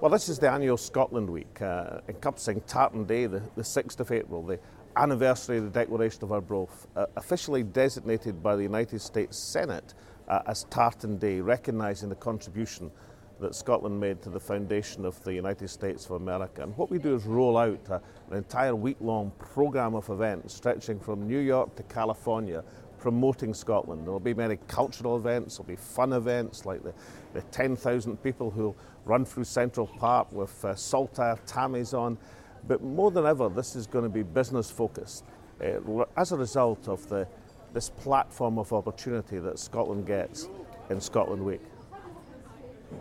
Well, this is the annual Scotland Week, uh, encompassing Tartan Day, the, the 6th of April, the anniversary of the Declaration of Arbroath, uh, officially designated by the United States Senate uh, as Tartan Day, recognising the contribution that Scotland made to the foundation of the United States of America. And what we do is roll out uh, an entire week long programme of events stretching from New York to California promoting Scotland. There will be many cultural events, there will be fun events like the, the 10,000 people who run through Central Park with uh, saltire tammies on. But more than ever, this is going to be business focused uh, as a result of the, this platform of opportunity that Scotland gets in Scotland Week.